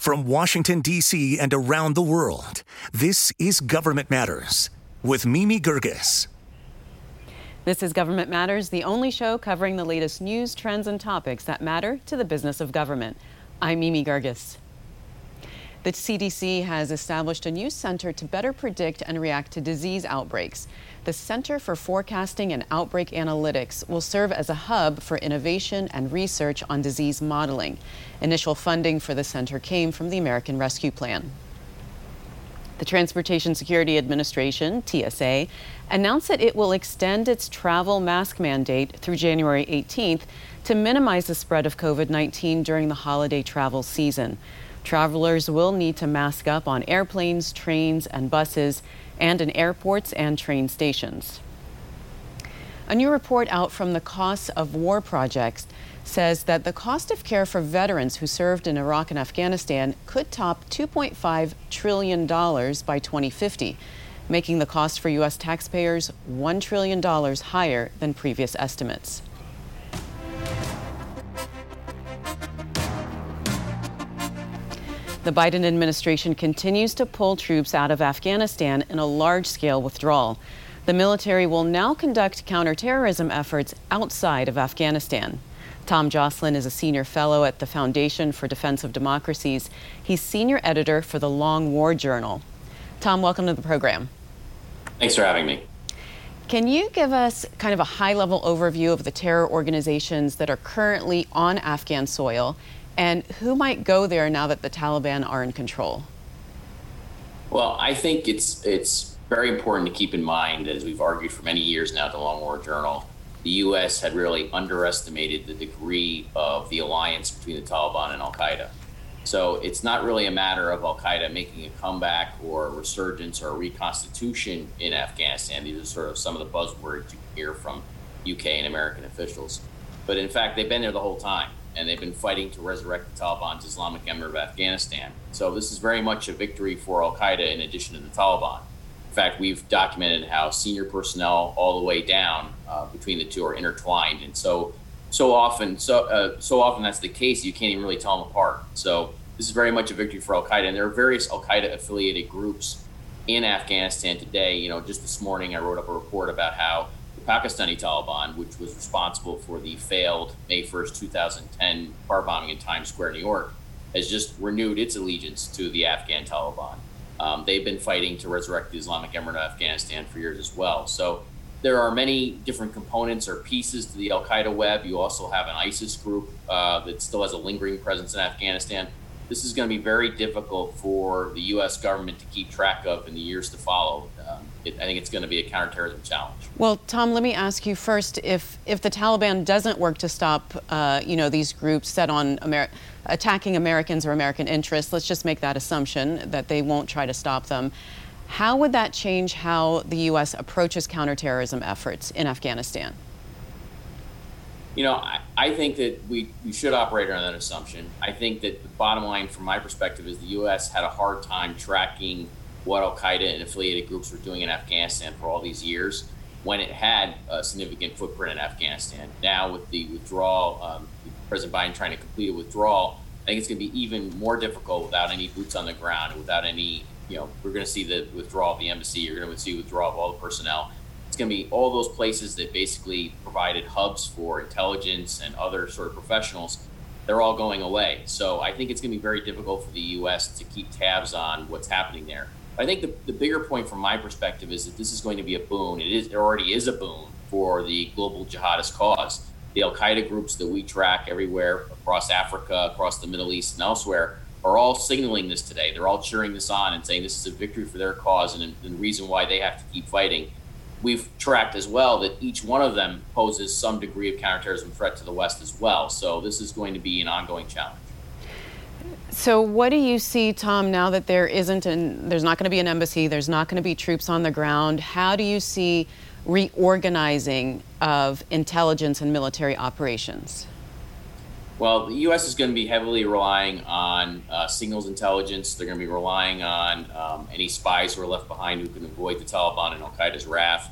From Washington, D.C. and around the world, this is Government Matters with Mimi Geerges. This is Government Matters, the only show covering the latest news, trends, and topics that matter to the business of government. I'm Mimi Geerges. The CDC has established a new center to better predict and react to disease outbreaks. The Center for Forecasting and Outbreak Analytics will serve as a hub for innovation and research on disease modeling. Initial funding for the center came from the American Rescue Plan. The Transportation Security Administration, TSA, announced that it will extend its travel mask mandate through January 18th to minimize the spread of COVID 19 during the holiday travel season. Travelers will need to mask up on airplanes, trains, and buses and in airports and train stations. A new report out from the Costs of War Project says that the cost of care for veterans who served in Iraq and Afghanistan could top $2.5 trillion by 2050, making the cost for U.S. taxpayers $1 trillion higher than previous estimates. The Biden administration continues to pull troops out of Afghanistan in a large scale withdrawal. The military will now conduct counterterrorism efforts outside of Afghanistan. Tom Joscelyn is a senior fellow at the Foundation for Defense of Democracies. He's senior editor for the Long War Journal. Tom, welcome to the program. Thanks for having me. Can you give us kind of a high level overview of the terror organizations that are currently on Afghan soil and who might go there now that the Taliban are in control? Well, I think it's it's very important to keep in mind, as we've argued for many years now at the Long War Journal, the U.S. had really underestimated the degree of the alliance between the Taliban and Al Qaeda. So it's not really a matter of Al Qaeda making a comeback or a resurgence or a reconstitution in Afghanistan. These are sort of some of the buzzwords you hear from UK and American officials. But in fact, they've been there the whole time and they've been fighting to resurrect the Taliban's Islamic Emirate of Afghanistan. So this is very much a victory for Al Qaeda in addition to the Taliban. In fact, we've documented how senior personnel all the way down uh, between the two are intertwined, and so so often so uh, so often that's the case you can't even really tell them apart. So this is very much a victory for Al Qaeda, and there are various Al Qaeda affiliated groups in Afghanistan today. You know, just this morning I wrote up a report about how Pakistani Taliban, which was responsible for the failed May 1st, 2010 car bombing in Times Square, New York, has just renewed its allegiance to the Afghan Taliban. Um, they've been fighting to resurrect the Islamic Emirate of Afghanistan for years as well. So there are many different components or pieces to the Al Qaeda web. You also have an ISIS group uh, that still has a lingering presence in Afghanistan. This is going to be very difficult for the U.S. government to keep track of in the years to follow. Um, it, I think it's going to be a counterterrorism challenge. Well, Tom, let me ask you first: if if the Taliban doesn't work to stop, uh, you know, these groups set on attacking Americans or American interests, let's just make that assumption that they won't try to stop them. How would that change how the U.S. approaches counterterrorism efforts in Afghanistan? You know, I, I think that we, we should operate on that assumption. I think that the bottom line, from my perspective, is the U.S. had a hard time tracking what Al Qaeda and affiliated groups were doing in Afghanistan for all these years when it had a significant footprint in Afghanistan. Now, with the withdrawal, um, President Biden trying to complete a withdrawal, I think it's going to be even more difficult without any boots on the ground, without any, you know, we're going to see the withdrawal of the embassy, you're going to see withdrawal of all the personnel. It's going to be all those places that basically provided hubs for intelligence and other sort of professionals. They're all going away. So I think it's going to be very difficult for the U.S. to keep tabs on what's happening there. I think the, the bigger point from my perspective is that this is going to be a boon. It is it already is a boon for the global jihadist cause. The Al Qaeda groups that we track everywhere across Africa, across the Middle East, and elsewhere are all signaling this today. They're all cheering this on and saying this is a victory for their cause and, and the reason why they have to keep fighting. We've tracked as well that each one of them poses some degree of counterterrorism threat to the West as well. So this is going to be an ongoing challenge. So, what do you see, Tom, now that there isn't an, there's not going to be an embassy, there's not going to be troops on the ground? How do you see reorganizing of intelligence and military operations? Well, the U.S. is going to be heavily relying on uh, signals intelligence. They're going to be relying on um, any spies who are left behind who can avoid the Taliban and Al Qaeda's wrath.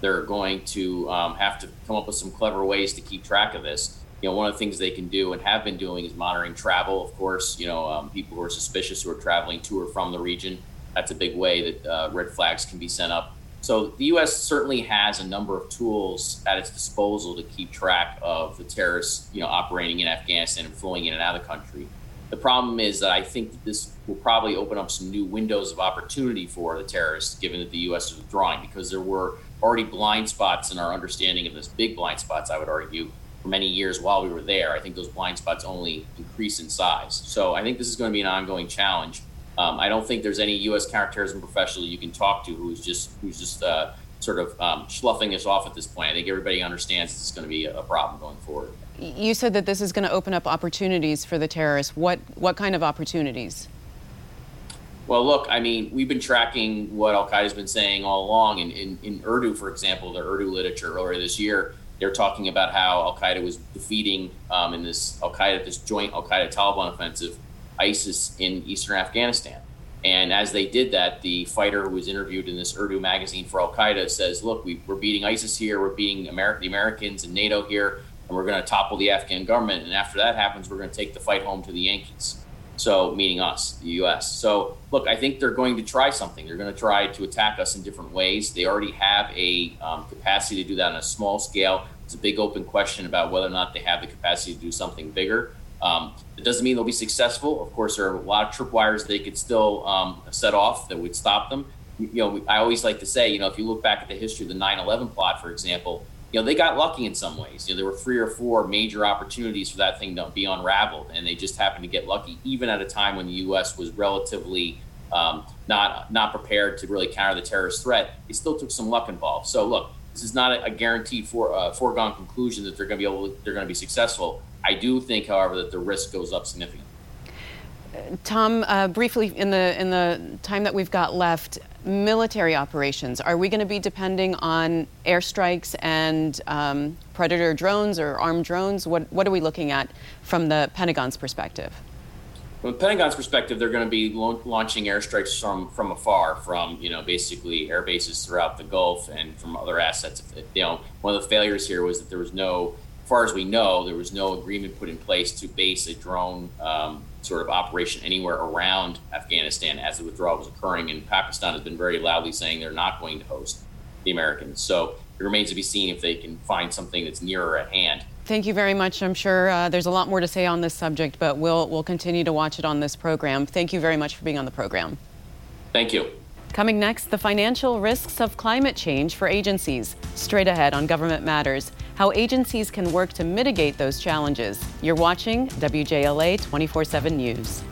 They're going to um, have to come up with some clever ways to keep track of this. You know, one of the things they can do and have been doing is monitoring travel. Of course, you know, um, people who are suspicious who are traveling to or from the region. That's a big way that uh, red flags can be sent up. So the U.S. certainly has a number of tools at its disposal to keep track of the terrorists, you know, operating in Afghanistan and flowing in and out of the country. The problem is that I think that this will probably open up some new windows of opportunity for the terrorists, given that the U.S. is withdrawing, because there were already blind spots in our understanding of this, big blind spots, I would argue, many years while we were there. I think those blind spots only increase in size. So I think this is going to be an ongoing challenge. Um, I don't think there's any U.S. counterterrorism professional you can talk to who's just who's just uh, sort of um, sloughing us off at this point. I think everybody understands this is going to be a problem going forward. You said that this is going to open up opportunities for the terrorists. What what kind of opportunities? Well, look, I mean, we've been tracking what Al Qaeda's been saying all along. In, in, in Urdu, for example, the Urdu literature earlier this year, they're talking about how Al Qaeda was defeating um, in this Al Qaeda, this joint Al Qaeda Taliban offensive, ISIS in eastern Afghanistan. And as they did that, the fighter who was interviewed in this Urdu magazine for Al Qaeda says, "Look, we, are beating ISIS here, we're beating the Americans and NATO here, and we're going to topple the Afghan government. And after that happens, we're going to take the fight home to the Yankees." So, meaning us, the U.S. So, look, I think they're going to try something. They're going to try to attack us in different ways. They already have a um, capacity to do that on a small scale. It's a big open question about whether or not they have the capacity to do something bigger. Um, it doesn't mean they'll be successful. Of course, there are a lot of tripwires they could still um, set off that would stop them. You know, I always like to say, you know, if you look back at the history of the 9/11 plot, for example, you know, they got lucky in some ways. You know, there were three or four major opportunities for that thing to be unraveled, and they just happened to get lucky, even at a time when the U.S. was relatively um, not not prepared to really counter the terrorist threat. It still took some luck involved. So, look, this is not a, guaranteed for uh, foregone conclusion that they're going to be able, they're going to be successful. I do think, however, that the risk goes up significantly. Tom, uh, briefly in the in the time that we've got left, military operations. Are we going to be depending on airstrikes and um, predator drones or armed drones? What what are we looking at from the Pentagon's perspective? From the Pentagon's perspective, they're going to be launching airstrikes from from afar, from you know basically air bases throughout the Gulf and from other assets. You know, one of the failures here was that there was no as far as we know, there was no agreement put in place to base a drone um, sort of operation anywhere around Afghanistan as the withdrawal was occurring. And Pakistan has been very loudly saying they're not going to host the Americans. So it remains to be seen if they can find something that's nearer at hand. Thank you very much. I'm sure uh, there's a lot more to say on this subject, but we'll we'll continue to watch it on this program. Thank you very much for being on the program. Thank you. Coming next, the financial risks of climate change for agencies. Straight ahead on Government Matters, how agencies can work to mitigate those challenges. You're watching WJLA 24 7 News.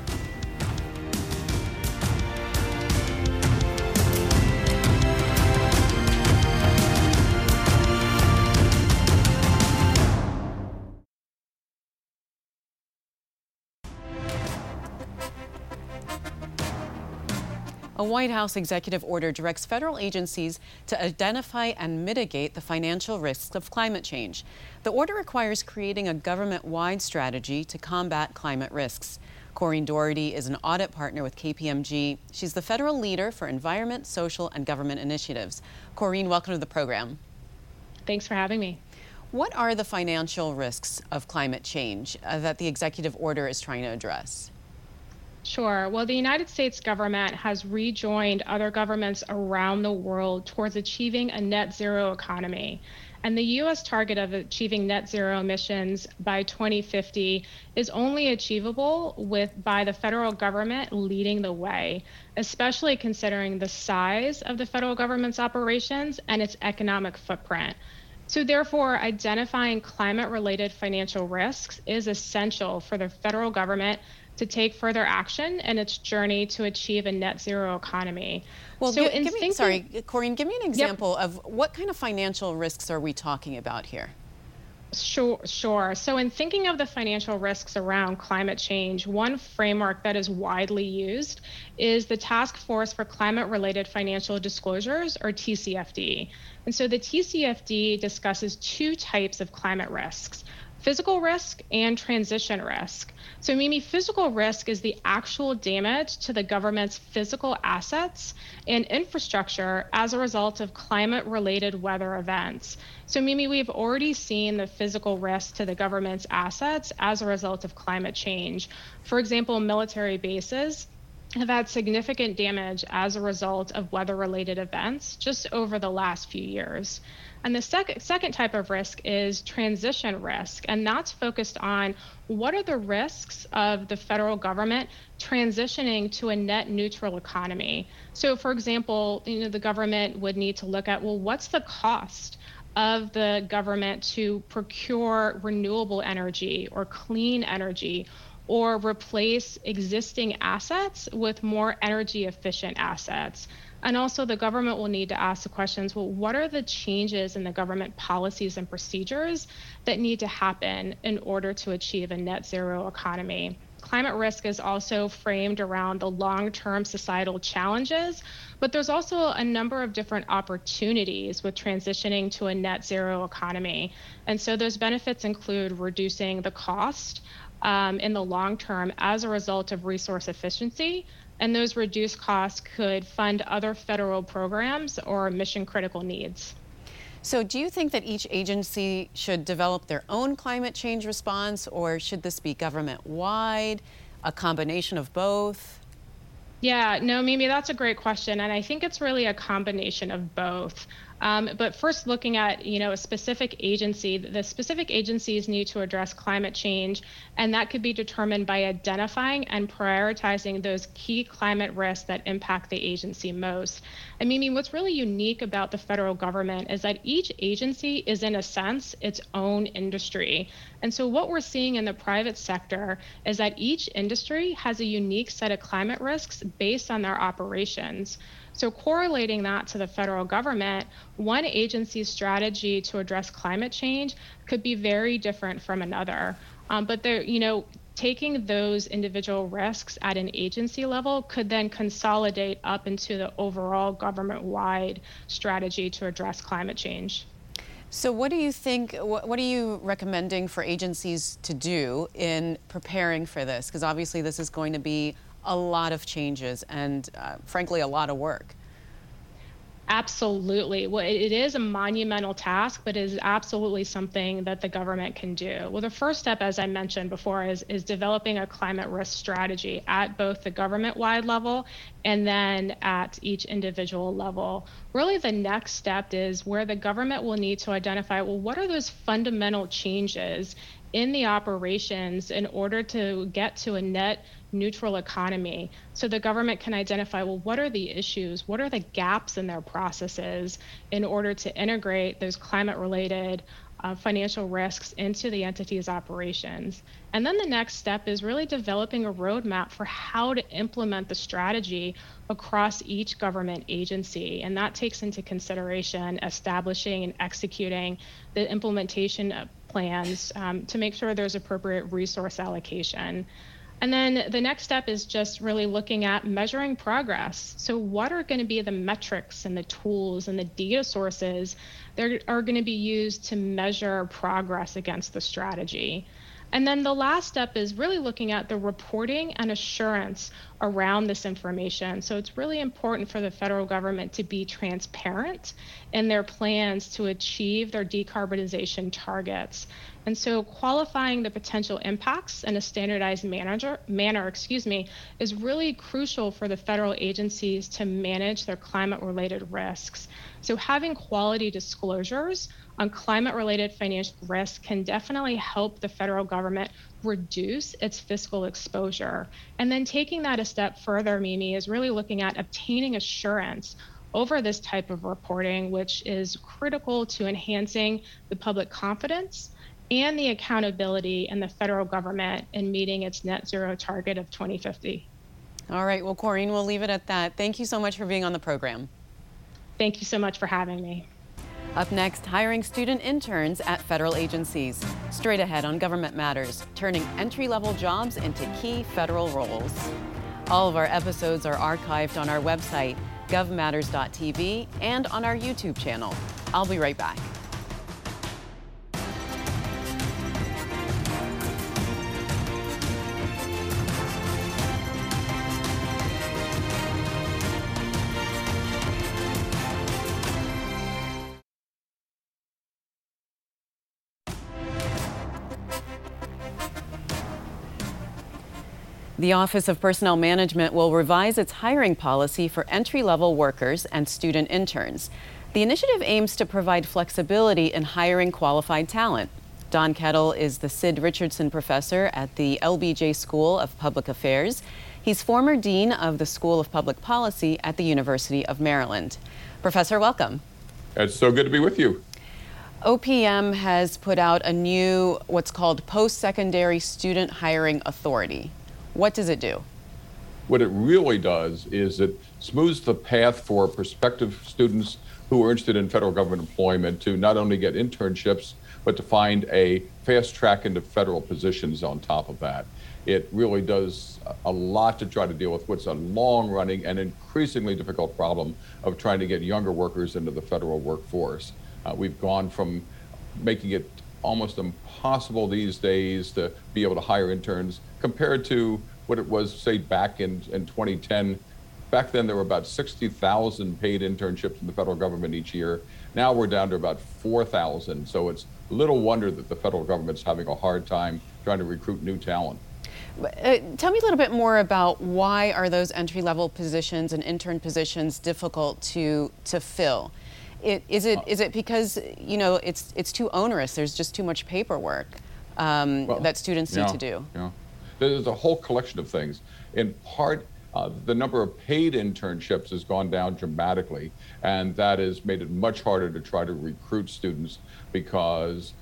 White House executive order directs federal agencies to identify and mitigate the financial risks of climate change. The order requires creating a government wide strategy to combat climate risks. Corinne Dougherty is an audit partner with KPMG. She's the federal leader for environment, social, and government initiatives. Corinne, welcome to the program. Thanks for having me. What are the financial risks of climate change uh, that the executive order is trying to address? Sure. Well, the United States government has rejoined other governments around the world towards achieving a net zero economy. And the US target of achieving net zero emissions by 2050 is only achievable with by the federal government leading the way, especially considering the size of the federal government's operations and its economic footprint. So, therefore, identifying climate related financial risks is essential for the federal government to take further action in its journey to achieve a net zero economy. Well, so give, give me, thinking, sorry, Corinne, give me an example yep. of what kind of financial risks are we talking about here? Sure, sure. So, in thinking of the financial risks around climate change, one framework that is widely used is the Task Force for Climate Related Financial Disclosures, or TCFD. And so, the TCFD discusses two types of climate risks physical risk and transition risk. So, Mimi, physical risk is the actual damage to the government's physical assets and infrastructure as a result of climate related weather events. So, Mimi, we've already seen the physical risk to the government's assets as a result of climate change. For example, military bases have had significant damage as a result of weather related events just over the last few years. And the sec- second type of risk is transition risk, and that's focused on what are the risks of the federal government transitioning to a net neutral economy. So, for example, you know, the government would need to look at well, what's the cost of the government to procure renewable energy or clean energy or replace existing assets with more energy efficient assets. And also, the government will need to ask the questions well, what are the changes in the government policies and procedures that need to happen in order to achieve a net zero economy? Climate risk is also framed around the long term societal challenges, but there's also a number of different opportunities with transitioning to a net zero economy. And so, those benefits include reducing the cost um, in the long term as a result of resource efficiency, and those reduced costs could fund other federal programs or mission critical needs. So, do you think that each agency should develop their own climate change response, or should this be government wide, a combination of both? Yeah, no, Mimi, that's a great question. And I think it's really a combination of both. Um, but first, looking at you know a specific agency, the specific agencies need to address climate change, and that could be determined by identifying and prioritizing those key climate risks that impact the agency most. And Mimi, what's really unique about the federal government is that each agency is, in a sense, its own industry. And so, what we're seeing in the private sector is that each industry has a unique set of climate risks based on their operations. So, correlating that to the federal government, one agency's strategy to address climate change could be very different from another. Um, but there, you know, taking those individual risks at an agency level could then consolidate up into the overall government wide strategy to address climate change. So, what do you think? What, are you recommending for agencies to do in preparing for this? Because obviously, this is going to be a lot of changes and, uh, frankly, a lot of work. Absolutely. Well, it is a monumental task, but it is absolutely something that the government can do. Well, the first step, as I mentioned before, is, is developing a climate risk strategy at both the government wide level and then at each individual level. Really, the next step is where the government will need to identify well, what are those fundamental changes in the operations in order to get to a net neutral economy so the government can identify well what are the issues what are the gaps in their processes in order to integrate those climate related uh, financial risks into the entity's operations. And then the next step is really developing a roadmap for how to implement the strategy across each government agency. And that takes into consideration establishing and executing the implementation plans um, to make sure there's appropriate resource allocation. And then the next step is just really looking at measuring progress. So, what are going to be the metrics and the tools and the data sources that are going to be used to measure progress against the strategy? And then the last step is really looking at the reporting and assurance around this information. So it's really important for the federal government to be transparent in their plans to achieve their decarbonization targets. And so qualifying the potential impacts in a standardized manager, manner, excuse me, is really crucial for the federal agencies to manage their climate related risks. So having quality disclosures on climate related financial risk can definitely help the federal government reduce its fiscal exposure. And then taking that a step further, Mimi, is really looking at obtaining assurance over this type of reporting, which is critical to enhancing the public confidence and the accountability in the federal government in meeting its net zero target of 2050. All right. Well, Corinne, we'll leave it at that. Thank you so much for being on the program. Thank you so much for having me. Up next, hiring student interns at federal agencies. Straight ahead on Government Matters, turning entry level jobs into key federal roles. All of our episodes are archived on our website, govmatters.tv, and on our YouTube channel. I'll be right back. The Office of Personnel Management will revise its hiring policy for entry level workers and student interns. The initiative aims to provide flexibility in hiring qualified talent. Don Kettl is the Sid Richardson Professor at the LBJ School of Public Affairs. He's former Dean of the School of Public Policy at the University of Maryland. Professor, welcome. It's so good to be with you. OPM has put out a new, what's called Post Secondary Student Hiring Authority. What does it do? What it really does is it smooths the path for prospective students who are interested in federal government employment to not only get internships, but to find a fast track into federal positions on top of that. It really does a lot to try to deal with what's a long running and increasingly difficult problem of trying to get younger workers into the federal workforce. Uh, we've gone from making it almost impossible these days to be able to hire interns compared to what it was, say, back in, in 2010. Back then, there were about 60,000 paid internships in the federal government each year. Now we're down to about 4,000. So it's little wonder that the federal government's having a hard time trying to recruit new talent. Uh, tell me a little bit more about why are those entry level positions and intern positions difficult to to fill? It, is it is it because you know it's it's too onerous? There's just too much paperwork um, well, that students yeah, need to do. Yeah. There's a whole collection of things. In part, uh, the number of paid internships has gone down dramatically, and that has made it much harder to try to recruit students because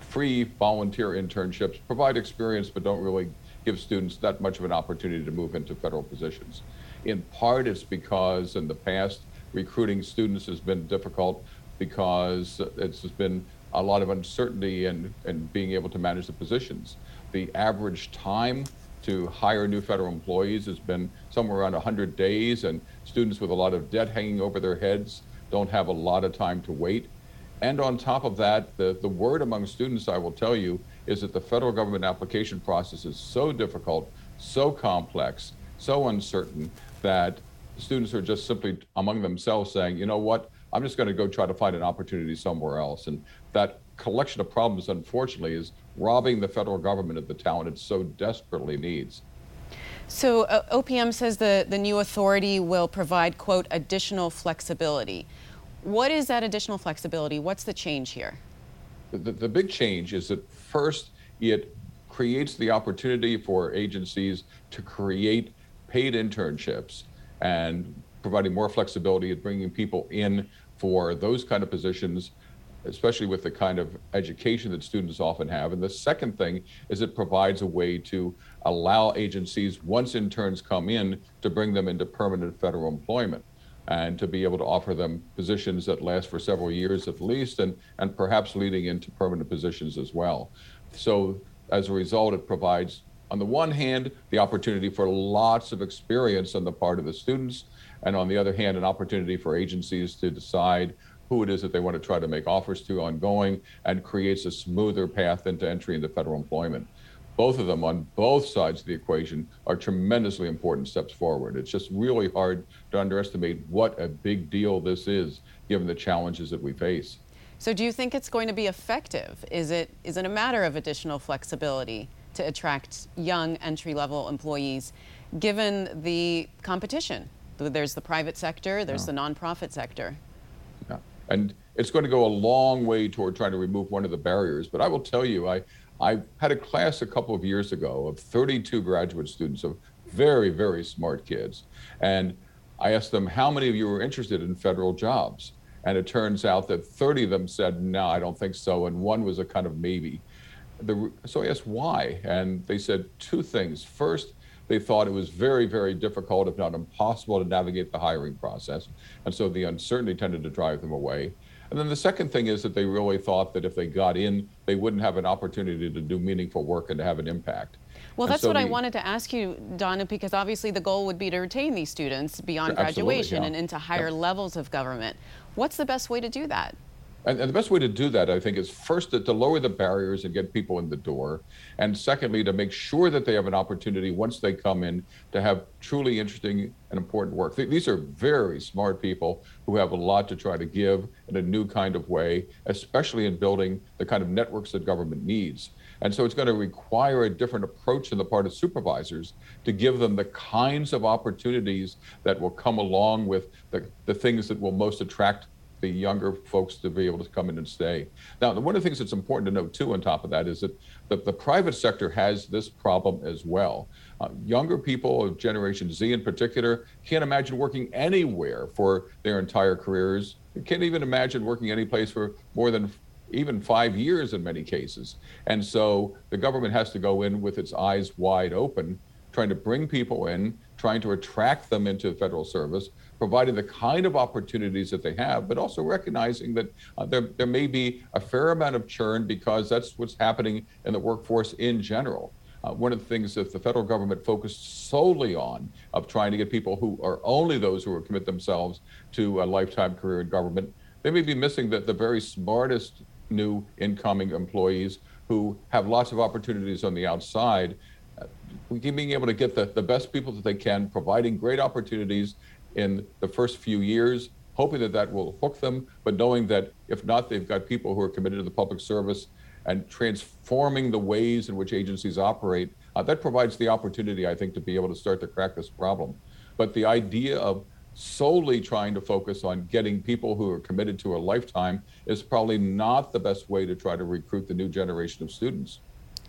free volunteer internships provide experience but don't really give students that much of an opportunity to move into federal positions. In part, it's because in the past, recruiting students has been difficult because it's been a lot of uncertainty and in being able to manage the positions the average time to hire new federal employees has been somewhere around 100 days, and students with a lot of debt hanging over their heads don't have a lot of time to wait. And on top of that, the, the word among students, I will tell you, is that the federal government application process is so difficult, so complex, so uncertain that students are just simply among themselves saying, you know what, I'm just going to go try to find an opportunity somewhere else. And that collection of problems, unfortunately, is robbing the federal government of the talent it so desperately needs. So uh, OPM says the, the new authority will provide, quote, additional flexibility. What is that additional flexibility? What's the change here? The, the big change is that first, it creates the opportunity for agencies to create paid internships and providing more flexibility at bringing people in for those kind of positions especially with the kind of education that students often have. And the second thing is it provides a way to allow agencies, once interns come in, to bring them into permanent federal employment and to be able to offer them positions that last for several years at least and, and perhaps leading into permanent positions as well. So as a result, it provides, on the one hand, the opportunity for lots of experience on the part of the students, and on the other hand, an opportunity for agencies to decide who it is that they want to try to make offers to ongoing and creates a smoother path into entry into federal employment. Both of them on both sides of the equation are tremendously important steps forward. It's just really hard to underestimate what a big deal this is given the challenges that we face. So do you think it's going to be effective? Is it is it a matter of additional flexibility to attract young entry-level employees given the competition? There's the private sector, there's yeah. the nonprofit sector. Yeah. And it's going to go a long way toward trying to remove one of the barriers. But I will tell you, I, I had a class a couple of years ago of 32 graduate students of very, very smart kids. And I asked them, how many of you are interested in federal jobs? And it turns out that 30 of them said, no, I don't think so. And one was a kind of maybe. The, so I asked why. And they said two things. First, they thought it was very, very difficult, if not impossible, to navigate the hiring process. And so the uncertainty tended to drive them away. And then the second thing is that they really thought that if they got in, they wouldn't have an opportunity to do meaningful work and to have an impact. Well, that's so what the, I wanted to ask you, Donna, because obviously the goal would be to retain these students beyond graduation yeah. and into higher yeah. levels of government. What's the best way to do that? And, and, the best way to do that, I think, is first to, to, lower the barriers and get people in the door. And secondly, to make sure that they have an opportunity once they come in to have truly interesting and important work. These are very smart people who have a lot to try to give in a new kind of way, especially in building the kind of networks that government needs. And so it's going to require a different approach on the part of supervisors to give them the kinds of opportunities that will come along with the, the things that will most attract the younger folks to be able to come in and stay. Now, one of the things that's important to note too, on top of that, is that the, the private sector has this problem as well. Uh, younger people of Generation Z in particular can't imagine working anywhere for their entire careers. They can't even imagine working any place for more than even five years in many cases. And so the government has to go in with its eyes wide open, trying to bring people in, trying to attract them into federal service, providing the kind of opportunities that they have, but also recognizing that uh, there, there may be a fair amount of churn because that's what's happening in the workforce in general. Uh, one of the things that the federal government focused solely on of trying to get people who are only those who commit themselves to a lifetime career in government, they may be missing the, the very smartest new incoming employees who have lots of opportunities on the outside uh, being able to get the, the best people that they can, providing great opportunities in the first few years, hoping that that will hook them, but knowing that if not, they've got people who are committed to the public service and transforming the ways in which agencies operate. Uh, that provides the opportunity, I think, to be able to start to crack this problem. But the idea of solely trying to focus on getting people who are committed to a lifetime is probably not the best way to try to recruit the new generation of students.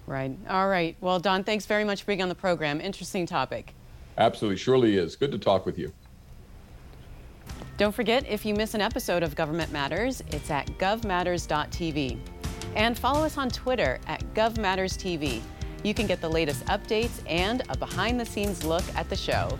Right. All right. Well, Don, thanks very much for being on the program. Interesting topic. Absolutely. Surely is. Good to talk with you. Don't forget, if you miss an episode of Government Matters, it's at govmatters.tv. And follow us on Twitter at govmatterstv. You can get the latest updates and a behind the scenes look at the show.